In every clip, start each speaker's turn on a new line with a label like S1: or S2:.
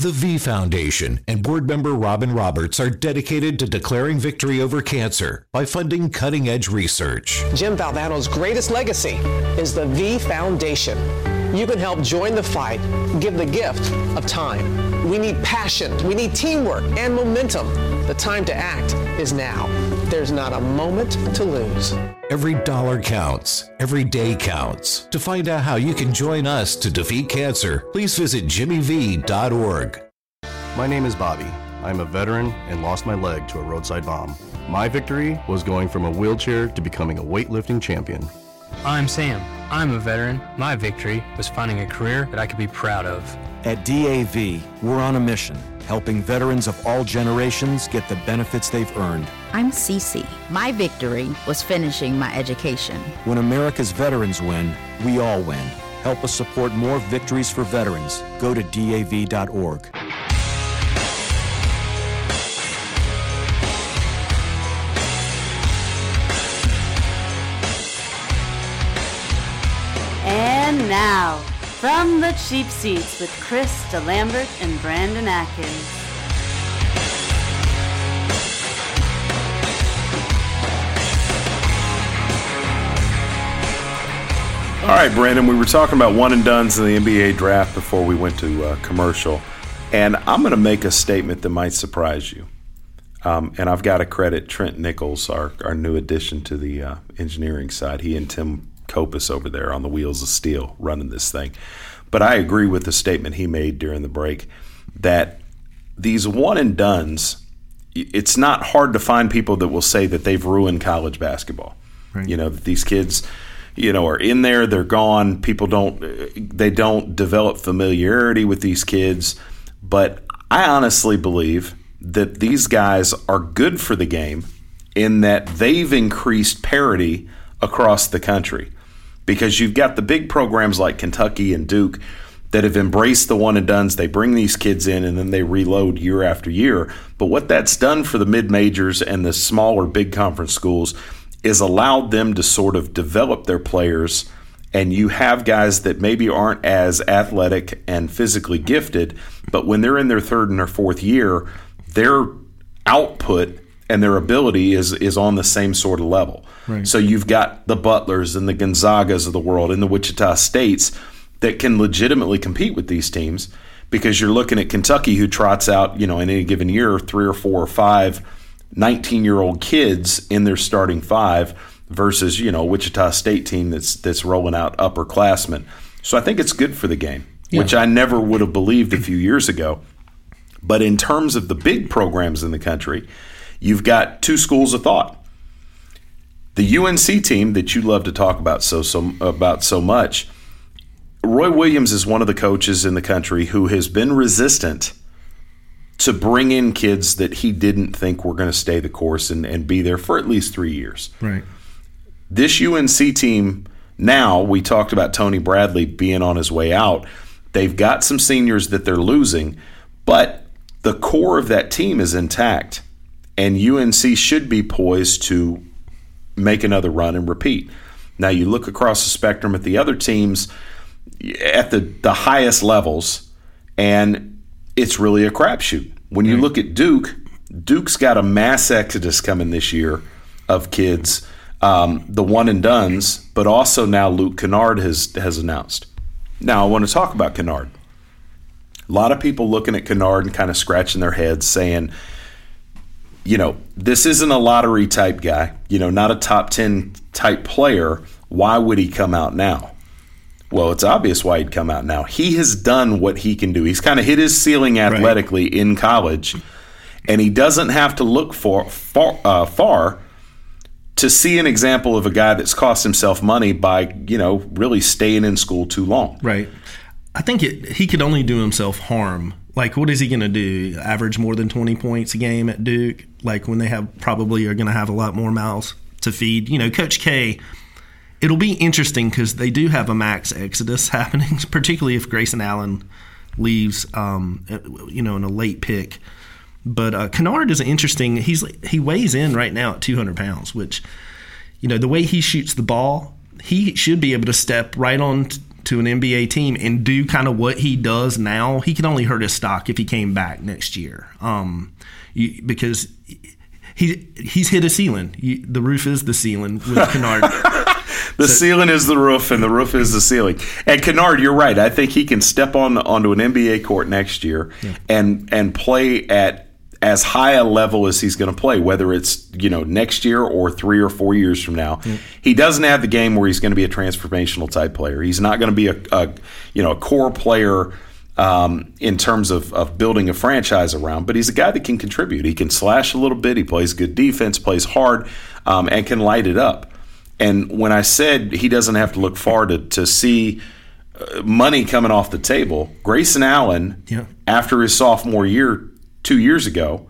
S1: The V Foundation and board member Robin Roberts are dedicated to declaring victory over cancer by funding cutting edge research.
S2: Jim Valvano's greatest legacy is the V Foundation. You can help join the fight, give the gift of time. We need passion, we need teamwork and momentum. The time to act is now. There's not a moment to lose.
S1: Every dollar counts. Every day counts. To find out how you can join us to defeat cancer, please visit jimmyv.org.
S3: My name is Bobby. I'm a veteran and lost my leg to a roadside bomb. My victory was going from a wheelchair to becoming a weightlifting champion.
S4: I'm Sam. I'm a veteran. My victory was finding a career that I could be proud of.
S5: At DAV, we're on a mission, helping veterans of all generations get the benefits they've earned.
S6: I'm Cece. My victory was finishing my education.
S5: When America's veterans win, we all win. Help us support more victories for veterans. Go to DAV.org.
S7: And now, from the cheap seats with Chris DeLambert and Brandon Atkins.
S8: All right, Brandon, we were talking about one and dones in the NBA draft before we went to uh, commercial. And I'm going to make a statement that might surprise you. Um, and I've got to credit Trent Nichols, our, our new addition to the uh, engineering side. He and Tim Copus over there on the wheels of steel running this thing. But I agree with the statement he made during the break that these one and dones, it's not hard to find people that will say that they've ruined college basketball. Right. You know, that these kids you know are in there they're gone people don't they don't develop familiarity with these kids but i honestly believe that these guys are good for the game in that they've increased parity across the country because you've got the big programs like Kentucky and Duke that have embraced the one and dones. They bring these kids in and then they reload year after year. But what that's done for the mid majors and the smaller big conference schools is allowed them to sort of develop their players. And you have guys that maybe aren't as athletic and physically gifted, but when they're in their third and their fourth year, their output and their ability is is on the same sort of level. Right. So you've got the Butlers and the Gonzagas of the world and the Wichita States that can legitimately compete with these teams because you're looking at Kentucky who trots out, you know, in any given year three or four or five 19 year old kids in their starting five versus you know Wichita State team that's that's rolling out upperclassmen. So I think it's good for the game, yeah. which I never would have believed a few years ago. But in terms of the big programs in the country, you've got two schools of thought. The UNC team that you love to talk about so so about so much. Roy Williams is one of the coaches in the country who has been resistant to bring in kids that he didn't think were going to stay the course and, and be there for at least three years.
S9: Right.
S8: This UNC team, now we talked about Tony Bradley being on his way out. They've got some seniors that they're losing, but the core of that team is intact. And UNC should be poised to make another run and repeat. Now you look across the spectrum at the other teams at the, the highest levels, and it's really a crapshoot. When you look at Duke, Duke's got a mass exodus coming this year of kids, um, the one and dones, but also now Luke Kennard has has announced. Now I want to talk about Kennard. A lot of people looking at Kennard and kind of scratching their heads, saying, you know, this isn't a lottery type guy, you know, not a top 10 type player. Why would he come out now? Well, it's obvious why he'd come out now. He has done what he can do. He's kind of hit his ceiling athletically right. in college, and he doesn't have to look for far, uh, far to see an example of a guy that's cost himself money by you know really staying in school too long.
S9: Right. I think it, he could only do himself harm. Like, what is he going to do? Average more than 20 points a game at Duke? Like, when they have probably are going to have a lot more mouths to feed. You know, Coach K, it'll be interesting because they do have a max exodus happening, particularly if Grayson Allen leaves, um, you know, in a late pick. But uh, Kennard is interesting. He's he weighs in right now at 200 pounds, which, you know, the way he shoots the ball, he should be able to step right on to an NBA team and do kind of what he does now. He can only hurt his stock if he came back next year, um, you, because he he's hit a ceiling. You, the roof is the ceiling with Kennard.
S8: the so, ceiling is the roof, and the roof is the ceiling. And Kennard, you're right. I think he can step on onto an NBA court next year yeah. and and play at as high a level as he's going to play, whether it's you know next year or three or four years from now. Mm. He doesn't have the game where he's going to be a transformational type player. He's not going to be a, a, you know a core player um, in terms of, of building a franchise around, but he's a guy that can contribute. He can slash a little bit. He plays good defense, plays hard, um, and can light it up. And when I said he doesn't have to look far to to see uh, money coming off the table, Grayson Allen, yeah. after his sophomore year two years ago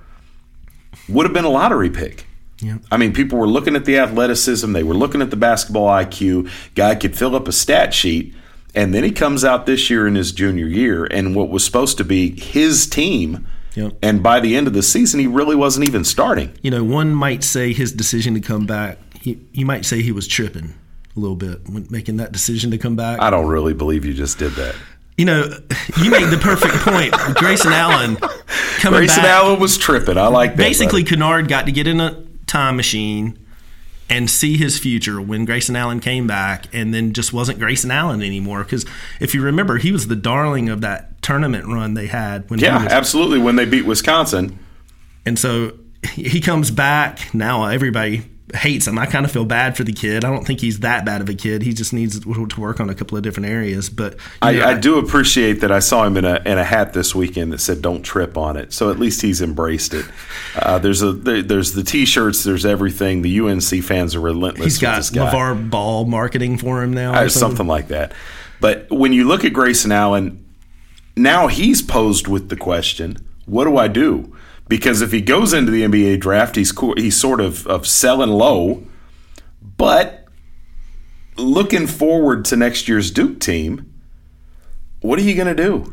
S8: would have been a lottery pick. Yeah. I mean, people were looking at the athleticism, they were looking at the basketball IQ. Guy could fill up a stat sheet, and then he comes out this year in his junior year, and what was supposed to be his team. Yep. And by the end of the season, he really wasn't even starting.
S9: You know, one might say his decision to come back, he, you might say he was tripping a little bit when making that decision to come back.
S8: I don't really believe you just did that
S9: you know, you made the perfect point. Grayson Allen coming
S8: Grayson
S9: back.
S8: Allen was tripping. I like that.
S9: Basically, buddy. Kennard got to get in a time machine and see his future when Grayson Allen came back and then just wasn't Grayson Allen anymore. Because if you remember, he was the darling of that tournament run they had.
S8: When yeah, was, absolutely. When they beat Wisconsin.
S9: And so he comes back. Now everybody hates him. I kind of feel bad for the kid. I don't think he's that bad of a kid. He just needs to work on a couple of different areas. But
S8: I, know, I, I, do appreciate that I saw him in a in a hat this weekend that said "Don't trip on it." So at least he's embraced it. Uh, there's a there, there's the t-shirts. There's everything. The UNC fans are relentless.
S9: He's got LeVar Ball marketing for him now,
S8: uh, something. something like that. But when you look at Grayson Allen, now he's posed with the question: What do I do? because if he goes into the NBA draft, he's he's sort of of selling low. But looking forward to next year's Duke team, what are you going to do?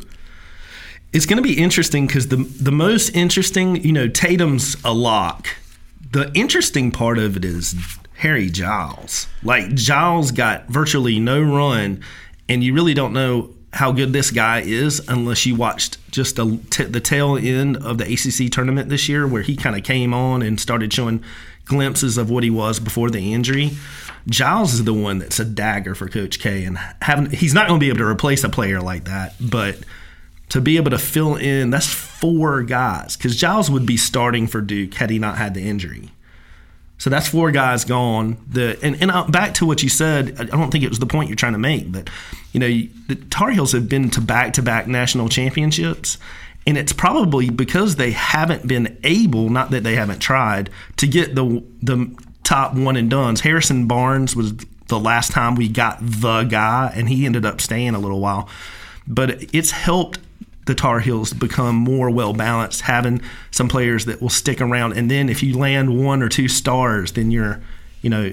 S9: It's going to be interesting because the the most interesting, you know, Tatum's a lock. The interesting part of it is Harry Giles. Like Giles got virtually no run, and you really don't know how good this guy is unless you watched just a, t- the tail end of the ACC tournament this year, where he kind of came on and started showing glimpses of what he was before the injury. Giles is the one that's a dagger for Coach K, and having he's not going to be able to replace a player like that, but to be able to fill in that's four guys because Giles would be starting for Duke had he not had the injury. So that's four guys gone. The and, and back to what you said, I don't think it was the point you're trying to make, but you know the Tar Heels have been to back-to-back national championships, and it's probably because they haven't been able, not that they haven't tried, to get the the top one and dones. Harrison Barnes was the last time we got the guy, and he ended up staying a little while. But it's helped the Tar Heels become more well balanced, having some players that will stick around. And then if you land one or two stars, then you're, you know,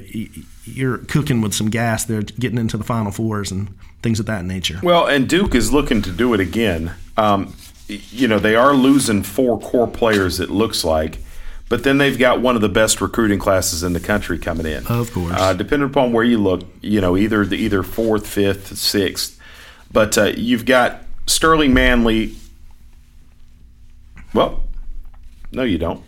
S9: you're cooking with some gas. They're getting into the Final Fours and things of that nature.
S8: Well, and Duke is looking to do it again. Um, you know, they are losing four core players. It looks like. But then they've got one of the best recruiting classes in the country coming in.
S9: Of course.
S8: Uh, depending upon where you look, you know, either the either fourth, fifth, sixth. But uh, you've got Sterling Manley. Well, no, you don't.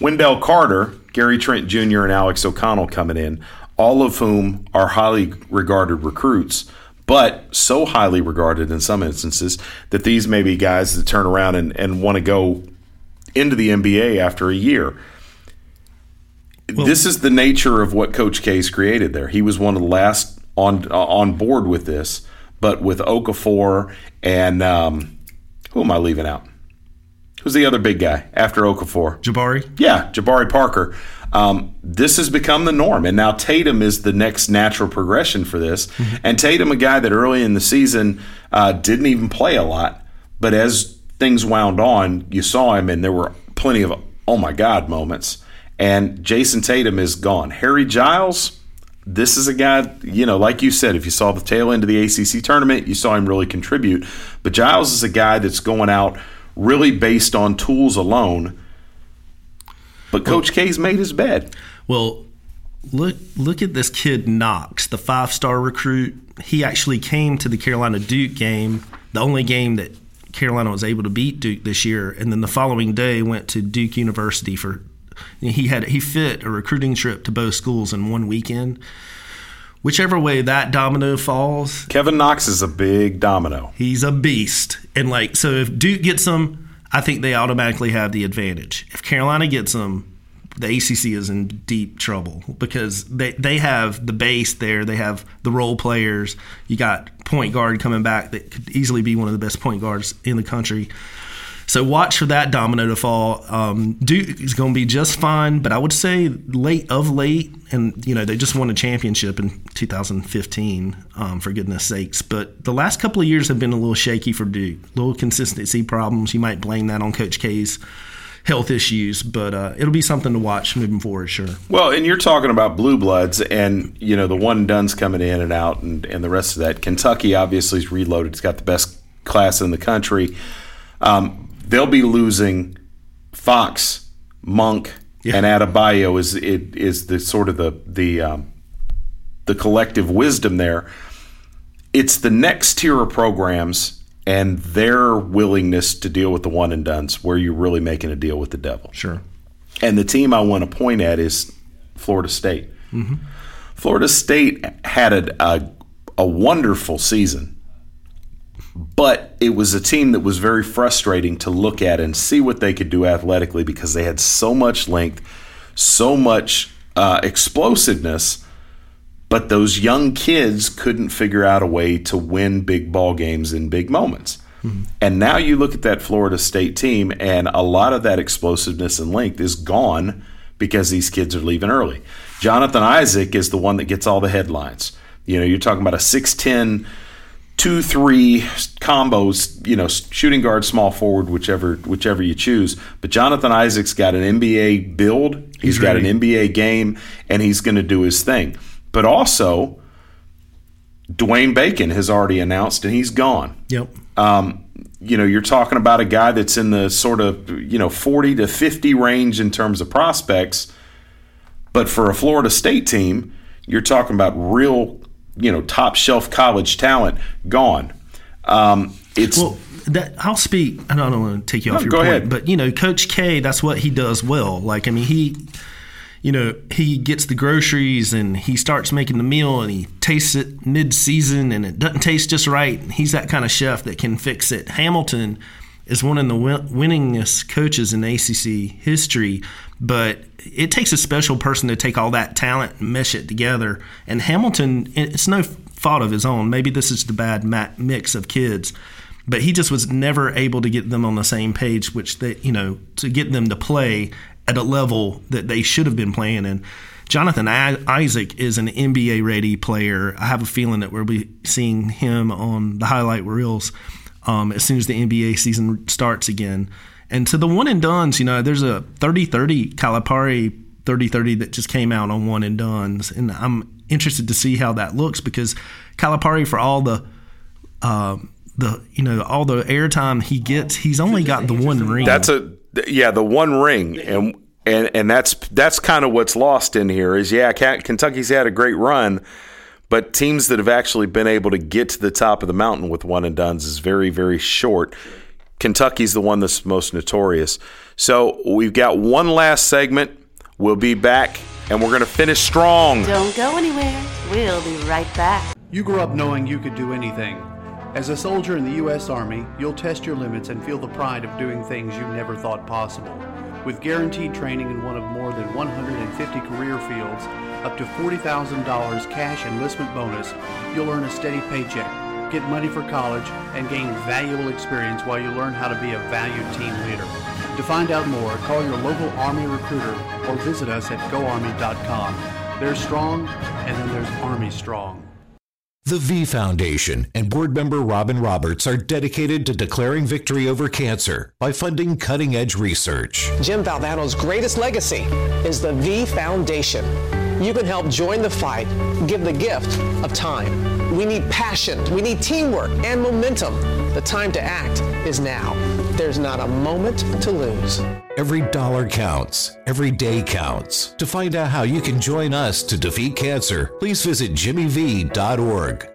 S8: Wendell Carter, Gary Trent Jr., and Alex O'Connell coming in, all of whom are highly regarded recruits, but so highly regarded in some instances that these may be guys that turn around and, and want to go into the NBA after a year. Well, this is the nature of what Coach K's created there. He was one of the last on uh, on board with this but with Okafor and um, who am I leaving out? Who's the other big guy after Okafor?
S9: Jabari.
S8: Yeah, Jabari Parker. Um, this has become the norm, and now Tatum is the next natural progression for this. Mm-hmm. And Tatum, a guy that early in the season uh, didn't even play a lot, but as things wound on, you saw him, and there were plenty of oh my god moments. And Jayson Tatum is gone. Harry Giles, this is a guy, you know, like you said, if you saw the tail end of the ACC tournament, you saw him really contribute. But Giles is a guy that's going out really based on tools alone. But Coach well, K's made his bed.
S9: Well, look look at this kid Knox, the five star recruit. He actually came to the Carolina Duke game, the only game that Carolina was able to beat Duke this year, and then the following day went to Duke University for. He had he fit a recruiting trip to both schools in one weekend. Whichever way that domino falls,
S8: Kevin Knox is a big domino.
S9: He's a beast, and like so, if Duke gets him, I think they automatically have the advantage. If Carolina gets him, the ACC is in deep trouble because they, they have the base there. They have the role players. You got point guard coming back that could easily be one of the best point guards in the country. So watch for that domino to fall. Um, Duke is going to be just fine, but I would say late of late, and you know they just won a championship in 2015, um, for goodness sakes. But the last couple of years have been a little shaky for Duke, little consistency problems. You might blame that on Coach K's health issues, but uh, it'll be something to watch moving forward, sure.
S8: Well, and you're talking about blue bloods, and you know the one and dones coming in and out, and, and the rest of that. Kentucky obviously is reloaded; it's got the best class in the country. Um, they'll be losing Fox, Monk, yeah. and Adebayo is it is the sort of the the um, the collective wisdom there. It's the next tier of programs and their willingness to deal with the one and dones where you're really making a deal with the devil.
S9: Sure.
S8: And the team I want to point at is Florida State. Mm-hmm. Florida State had a, a, a wonderful season but it was a team that was very frustrating to look at and see what they could do athletically because they had so much length, so much uh, explosiveness, but those young kids couldn't figure out a way to win big ball games in big moments. Mm-hmm. And now you look at that Florida State team, and a lot of that explosiveness and length is gone because these kids are leaving early. Jonathan Isaac is the one that gets all the headlines. You know, you're talking about a 6'10 two three combos you know shooting guard small forward whichever whichever you choose. But jonathan isaac's got an nba build. He's, he's got an nba game and he's going to do his thing. But also dwayne bacon has already announced and he's gone.
S9: Yep.
S8: Um, you know you're talking about a guy that's in the sort of you know 40 to 50 range in terms of prospects. But for a florida state team you're talking about real you know top shelf college talent gone. Um, it's
S9: well, that I'll speak. I don't want to take you off your go point, ahead. but you know, Coach K, that's what he does well. Like, I mean, he, you know, he gets the groceries and he starts making the meal and he tastes it mid-season and it doesn't taste just right. He's that kind of chef that can fix it. Hamilton is one of the winningest coaches in ACC history, but it takes a special person to take all that talent and mesh it together. And Hamilton, it's no fault of his own. Maybe this is the bad mix of kids, but he just was never able to get them on the same page, which they, you know, to get them to play at a level that they should have been playing in. Jonathan Isaac is an NBA ready player. I have a feeling that we'll be seeing him on the highlight reels um, as soon as the NBA season starts again. And to the one and dones, you know, there's a 30 30 Calipari 30 30 that just came out on one and dones. And I'm interested to see how that looks because Calipari, for all the, uh, the you know all the airtime he gets, he's only got the one ring.
S8: That's a yeah, the one ring, and and and that's that's kind of what's lost in here is yeah, Kentucky's had a great run, but teams that have actually been able to get to the top of the mountain with one and dones is very very short. Kentucky's the one that's most notorious. So we've got one last segment. We'll be back and we're going to finish strong.
S7: Don't go anywhere. We'll be right back.
S10: You grew up knowing you could do anything. As a soldier in the U.S. Army, you'll test your limits and feel the pride of doing things you never thought possible. With guaranteed training in one of more than 150 career fields, up to $40,000 cash enlistment bonus, you'll earn a steady paycheck get money for college, and gain valuable experience while you learn how to be a valued team leader. To find out more, call your local Army recruiter or visit us at goarmy.com. There's strong, and then there's Army strong.
S1: The V Foundation and board member Robin Roberts are dedicated to declaring victory over cancer by funding cutting edge research.
S2: Jim Valvano's greatest legacy is the V Foundation. You can help join the fight, give the gift of time. We need passion, we need teamwork and momentum. The time to act is now. There's not a moment to lose.
S1: Every dollar counts. Every day counts. To find out how you can join us to defeat cancer, please visit jimmyv.org.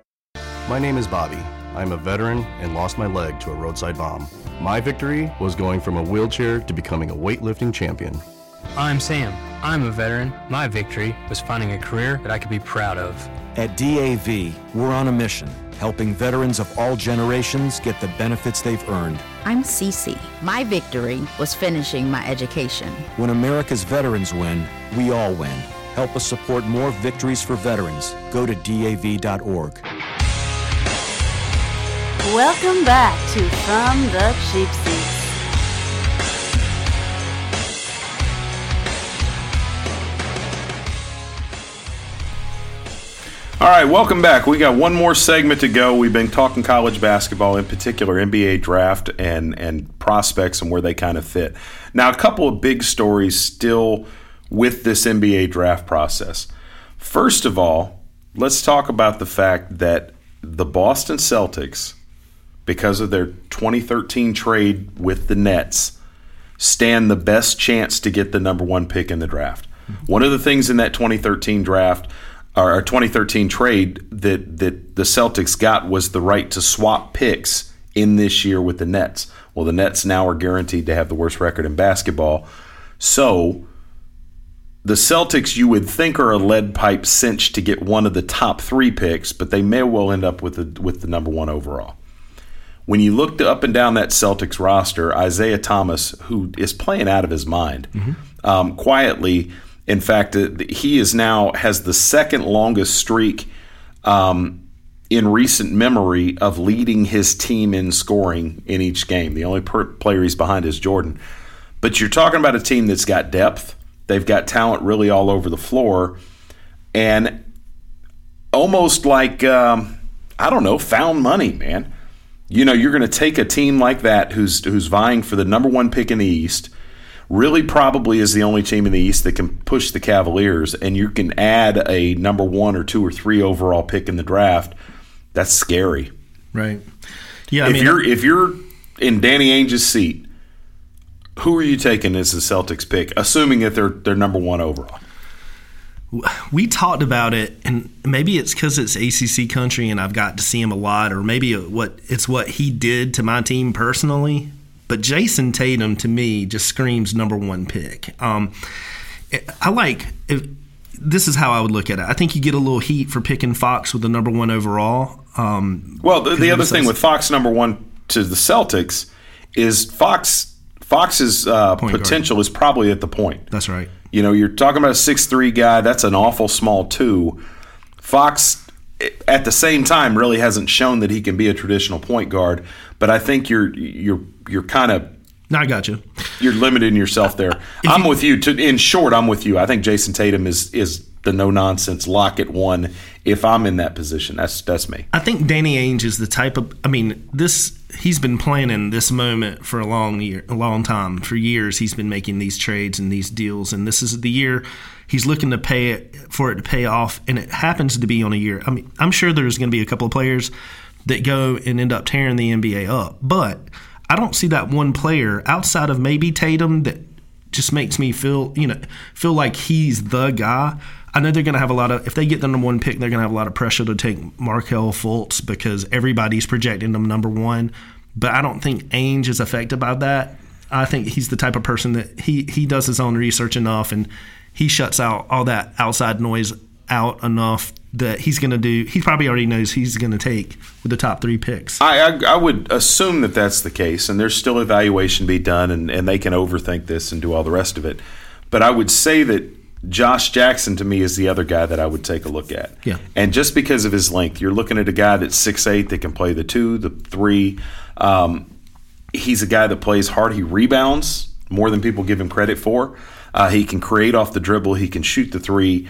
S3: My name is Bobby. I'm a veteran and lost my leg to a roadside bomb. My victory was going from a wheelchair to becoming a weightlifting champion.
S4: I'm Sam. I'm a veteran. My victory was finding a career that I could be proud of.
S5: At DAV, we're on a mission, helping veterans of all generations get the benefits they've earned.
S6: I'm Cece. My victory was finishing my education.
S5: When America's veterans win, we all win. Help us support more victories for veterans. Go to DAV.org.
S7: Welcome back to From the Cheap Seats.
S8: All right, welcome back. We got one more segment to go. We've been talking college basketball, in particular NBA draft and and prospects and where they kind of fit. Now, a couple of big stories still with this NBA draft process. First of all, let's talk about the fact that the Boston Celtics, because of their 2013 trade with the Nets, stand the best chance to get the number one pick in the draft. One of the things in that 2013 draft our 2013 trade that that the Celtics got was the right to swap picks in this year with the Nets. Well, the Nets now are guaranteed to have the worst record in basketball. So the Celtics, you would think, are a lead pipe cinch to get one of the top three picks, but they may well end up with the with the number one overall. When you looked up and down that Celtics roster, Isaiah Thomas, who is playing out of his mind, um, quietly in fact, uh, he is now has the second longest streak um, in recent memory of leading his team in scoring in each game. The only per- player he's behind is Jordan. But you're talking about a team that's got depth. They've got talent really all over the floor, and almost like um, I don't know, found money, man. You know, you're going to take a team like that who's who's vying for the number one pick in the East really probably is the only team in the East that can push the Cavaliers, and you can add a number one or two or three overall pick in the draft. That's scary,
S9: right? Yeah, I
S8: if
S9: mean,
S8: you're if you're in Danny Ainge's seat, who are you taking as the Celtics pick, assuming that they're they're number one overall?
S9: we talked about it, and maybe it's because it's ACC country, and I've got to see him a lot, or maybe what it's what he did to my team personally. But Jayson Tatum to me just screams number one pick. Um, I like if, this is how I would look at it. I think you get a little heat for picking Fox with the number one overall. Um,
S8: well, the, the other thing with Fox number one to the Celtics is Fox Fox's uh, potential is probably at the point.
S9: That's right.
S8: You know, you're talking about a six three guy. That's an awful small two. Fox at the same time really hasn't shown that he can be a traditional point guard. But I think you're you're you're kind of.
S9: No, I got you.
S8: You're limiting yourself there. I'm you, with you. To, in short, I'm with you. I think Jayson Tatum is is the no nonsense lock at one. If I'm in that position, that's that's me.
S9: I think Danny Ainge is the type of. I mean, this he's been planning this moment for a long year, a long time. For years, he's been making these trades and these deals, and this is the year he's looking to pay it for it to pay off. And it happens to be on a year. I mean, I'm sure there's going to be a couple of players that go and end up tearing the NBA up. But I don't see that one player outside of maybe Tatum that just makes me feel, you know, feel like he's the guy. I know they're going to have a lot of, if they get the number one pick, they're going to have a lot of pressure to take Markelle Fultz because everybody's projecting them number one. But I don't think Ainge is affected by that. I think he's the type of person that he, he does his own research enough and he shuts out all that outside noise out enough that he's going to do. He probably already knows he's going to take with the top three picks.
S8: I, I, I would assume that that's the case, and there's still evaluation to be done, and, and they can overthink this and do all the rest of it. But I would say that Josh Jackson to me is the other guy that I would take a look at.
S9: Yeah.
S8: And just because of his length, you're looking at a guy that's six eight that can play the two, the three. Um, he's a guy that plays hard. He rebounds more than people give him credit for. Uh, he can create off the dribble. He can shoot the three,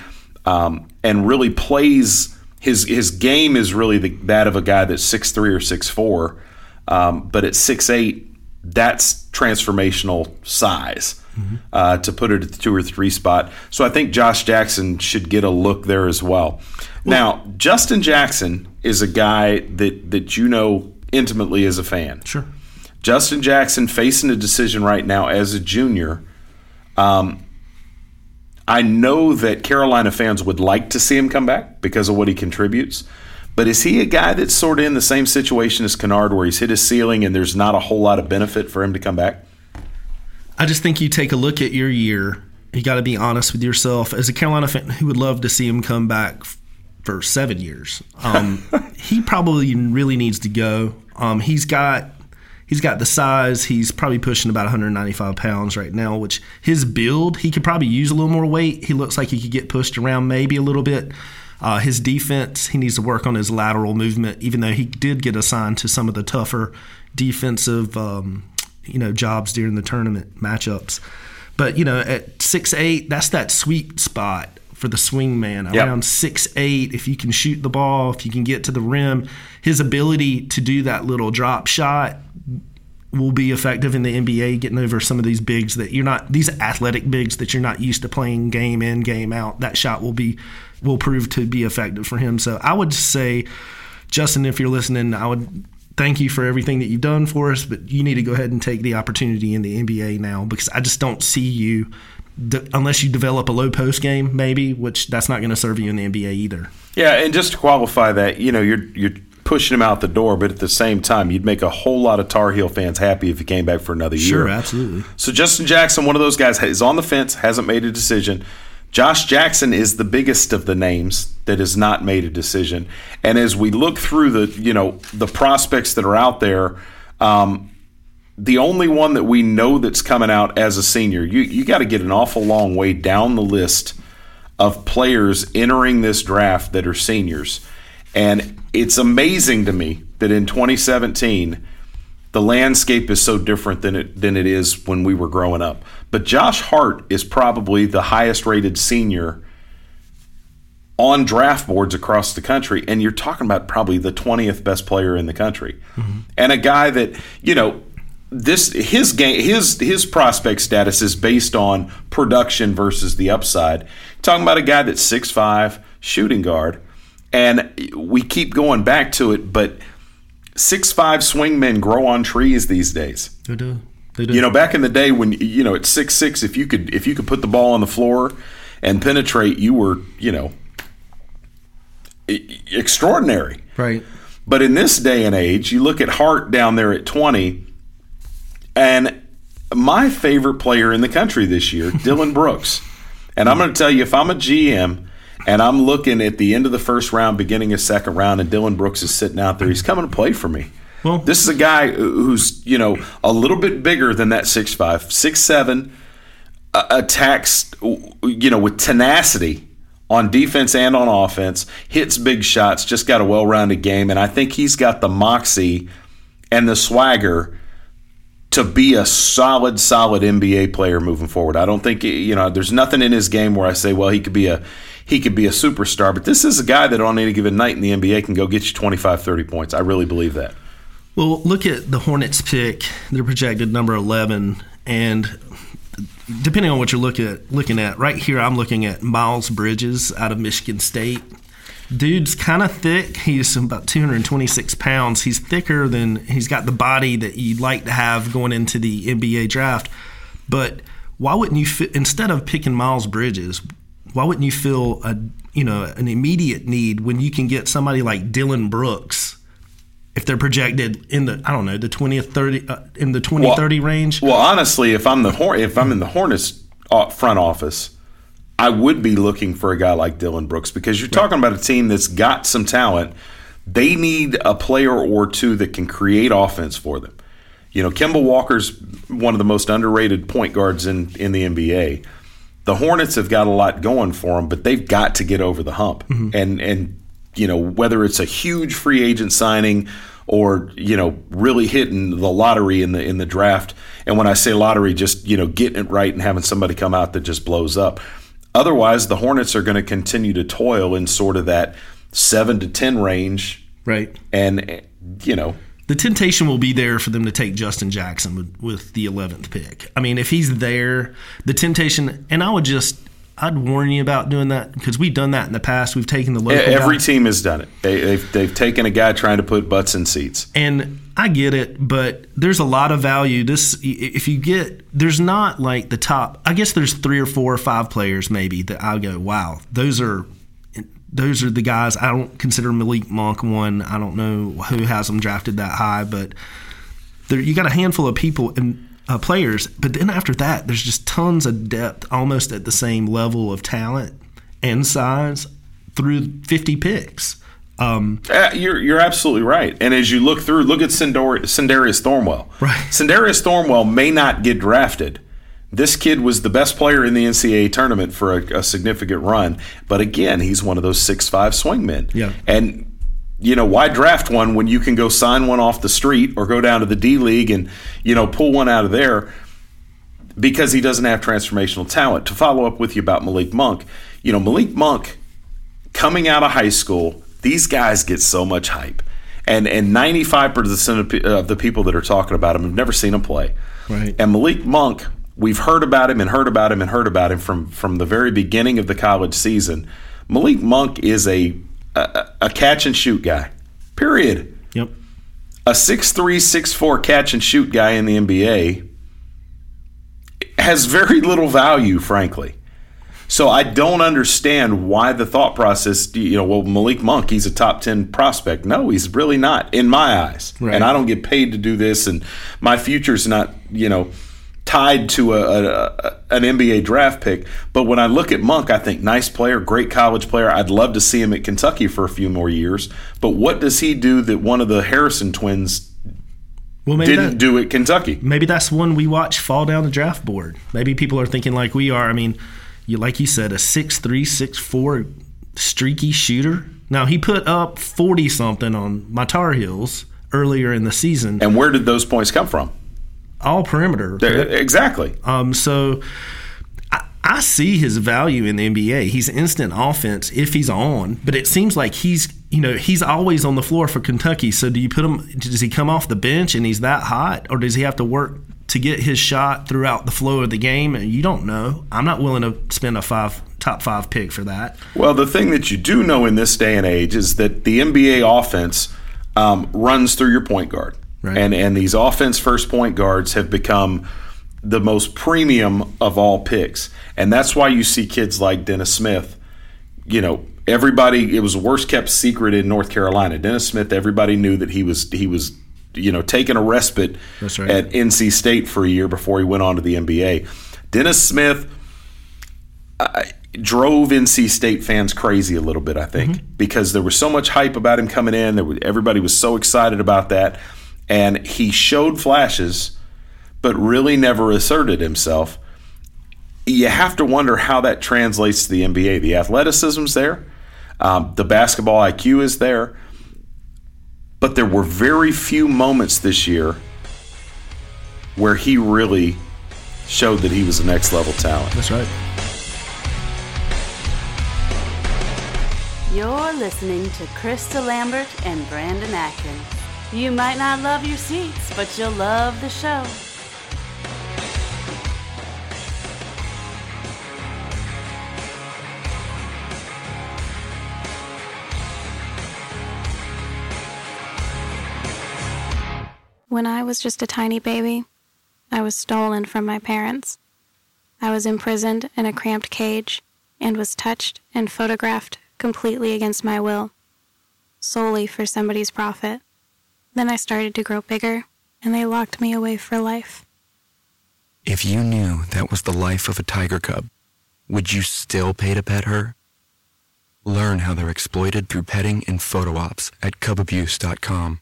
S8: um, and really plays his his game is really the, that of a guy that's six three or six four, um, but at six eight, that's transformational size. Mm-hmm. Uh, to put it at the two or three spot. So I think Josh Jackson should get a look there as well. Now, Justin Jackson is a guy that that you know intimately as a fan.
S9: Sure.
S8: Justin Jackson facing a decision right now as a junior. Um, I know that Carolina fans would like to see him come back because of what he contributes. But is he a guy that's sort of in the same situation as Kennard, where he's hit his ceiling and there's not a whole lot of benefit for him to come back?
S9: I just think you take a look at your year. You got to be honest with yourself. As a Carolina fan, who would love to see him come back for seven years? Um, he probably really needs to go. Um, he's got he's got the size. He's probably pushing about 195 pounds right now, which his build, he could probably use a little more weight. He looks like he could get pushed around maybe a little bit. Uh, his defense, he needs to work on his lateral movement, even though he did get assigned to some of the tougher defensive, um, you know, jobs during the tournament matchups. But you know, at six eight, that's that sweet spot for the swing man yep. around six eight. If you can shoot the ball, if you can get to the rim, his ability to do that little drop shot will be effective in the NBA, getting over some of these bigs that you're not these athletic bigs that you're not used to playing game in game out. That shot will be will prove to be effective for him. So I would say, Justin, if you're listening, I would thank you for everything that you've done for us, but you need to go ahead and take the opportunity in the NBA now because I just don't see you unless you develop a low post game, maybe, which that's not going to serve you in the NBA either.
S8: Yeah, and just to qualify that, you know, you're you're pushing him out the door, but at the same time, you'd make a whole lot of Tar Heel fans happy if he came back for another year.
S9: Sure, absolutely.
S8: So Justin Jackson, one of those guys, is on the fence, hasn't made a decision. Josh Jackson is the biggest of the names that has not made a decision. And as we look through the, you know, the prospects that are out there, um, the only one that we know that's coming out as a senior, you you got to get an awful long way down the list of players entering this draft that are seniors. And it's amazing to me that in 2017 the landscape is so different than it than it is when we were growing up. But Josh Hart is probably the highest rated senior on draft boards across the country and you're talking about probably the 20th best player in the country. Mm-hmm. And a guy that, you know, this his game his his prospect status is based on production versus the upside. Talking about a guy that's six five shooting guard and we keep going back to it, but six five swingmen grow on trees these days.
S9: They do. They do.
S8: You know, back in the day when you know at six six, if you could if you could put the ball on the floor and penetrate, you were you know extraordinary.
S9: Right.
S8: But in this day and age, you look at Hart down there at twenty, and my favorite player in the country this year, Dillon Brooks. And I'm going to tell you, if I'm a GM and I'm looking at the end of the first round, beginning of second round, and Dillon Brooks is sitting out there. He's coming to play for me. Well, this is a guy who's you know a little bit bigger than that six five, six seven, uh, attacks you know with tenacity on defense and on offense, hits big shots, just got a well rounded game, and I think he's got the moxie and the swagger to be a solid, solid NBA player moving forward. I don't think you know. There's nothing in his game where I say, well, he could be a he could be a superstar. But this is a guy that on any given night in the NBA can go get you 25, 30 points. I really believe that.
S9: Well, look at the Hornets pick. They're projected number 11. And depending on what you're looking at, looking at, right here, I'm looking at Miles Bridges out of Michigan State. Dude's kind of thick. He's about 226 pounds. He's thicker than he's got the body that you'd like to have going into the NBA draft. But why wouldn't you, instead of picking Miles Bridges, why wouldn't you feel a you know an immediate need when you can get somebody like Dillon Brooks if they're projected in the I don't know the 20th 30 uh, in the 2030 well, range?
S8: Well, honestly, if I'm the if I'm in the Hornets uh, front office, I would be looking for a guy like Dillon Brooks because you're talking about a team that's got some talent. They need a player or two that can create offense for them. You know, Kemba Walker's one of the most underrated point guards in in the NBA the Hornets have got a lot going for them, but they've got to get over the hump. Mm-hmm. And and you know whether it's a huge free agent signing or you know really hitting the lottery in the in the draft. And when I say lottery, just you know getting it right and having somebody come out that just blows up. Otherwise, the Hornets are going to continue to toil in sort of that seven to ten range,
S9: right?
S8: And you know
S9: the temptation will be there for them to take Justin Jackson with, with the 11th pick. I mean, if he's there, the temptation, and I would just, I'd warn you about doing that because we've done that in the past. We've taken the local.
S8: Every
S9: guy.
S8: team has done it. They, they've they've taken a guy trying to put butts in seats.
S9: And I get it, but there's a lot of value. This, if you get, there's not like the top. I guess there's three or four or five players maybe that I go, wow, those are those are the guys. I don't consider Malik Monk one. I don't know who has them drafted that high, but there, you got a handful of people and uh, players. But then after that, there's just tons of depth, almost at the same level of talent and size through 50 picks.
S8: Um, uh, you're you're absolutely right. And as you look through, look at Sindor, Sindarius Thornwell.
S9: Right.
S8: Sindarius Thornwell may not get drafted this kid was the best player in the NCAA tournament for a, a significant run. But again, he's one of those six five swingmen.
S9: Yeah.
S8: And you know, why draft one when you can go sign one off the street or go down to the D League and, you know, pull one out of there because he doesn't have transformational talent. To follow up with you about Malik Monk, you know, Malik Monk coming out of high school, these guys get so much hype. And and 95% of the people that are talking about him have never seen him play.
S9: Right.
S8: And Malik Monk We've heard about him and heard about him and heard about him from from the very beginning of the college season. Malik Monk is a a, a catch and shoot guy. Period.
S9: Yep.
S8: A six three six four catch and shoot guy in the NBA has very little value, frankly. So I don't understand why the thought process, you know, well, Malik Monk, he's a top 10 prospect. No, he's really not in my eyes.
S9: Right.
S8: And I don't get paid to do this and my future's not, you know, tied to a, a, an NBA draft pick. But when I look at Monk, I think nice player, great college player. I'd love to see him at Kentucky for a few more years. But what does he do that one of the Harrison twins well, didn't that, do at Kentucky?
S9: Maybe that's one we watch fall down the draft board. Maybe people are thinking like we are. I mean, you like you said, a six three, six four streaky shooter. Now he put up forty something on my Tar Heels earlier in the season.
S8: And where did those points come from?
S9: all perimeter.
S8: Exactly.
S9: Um, so I, I, see his value in the NBA. He's instant offense if he's on, but it seems like he's you know he's always on the floor for Kentucky. So do you put him? Does he come off the bench and he's that hot, or does he have to work? To get his shot throughout the flow of the game, and you don't know. I'm not willing to spend a five top five pick for that.
S8: Well, the thing that you do know in this day and age is that the NBA offense um, runs through your point guard. Right. And and these offense first point guards have become the most premium of all picks. And that's why you see kids like Dennis Smith, you know, everybody it was the worst kept secret in North Carolina. Dennis Smith, everybody knew that he was he was you know taking a respite
S9: right.
S8: at NC State for a year before he went on to the NBA. Dennis Smith uh, drove NC State fans crazy a little bit, I think, mm-hmm. because there was so much hype about him coming in. There was, everybody was so excited about that and he showed flashes, but really never asserted himself. You have to wonder how that translates to the NBA. The athleticism's there, um, the basketball IQ is there, but there were very few moments this year where he really showed that he was a next level talent.
S9: That's right.
S7: You're listening to Krista Lambert and Brandon Atkins. You might not love your seats, but you'll love the show.
S11: When I was just a tiny baby, I was stolen from my parents. I was imprisoned in a cramped cage and was touched and photographed completely against my will, solely for somebody's profit. Then I started to grow bigger, and they locked me away for life.
S12: If you knew that was the life of a tiger cub, would you still pay to pet her? Learn how they're exploited through petting and photo ops at cubabuse.com.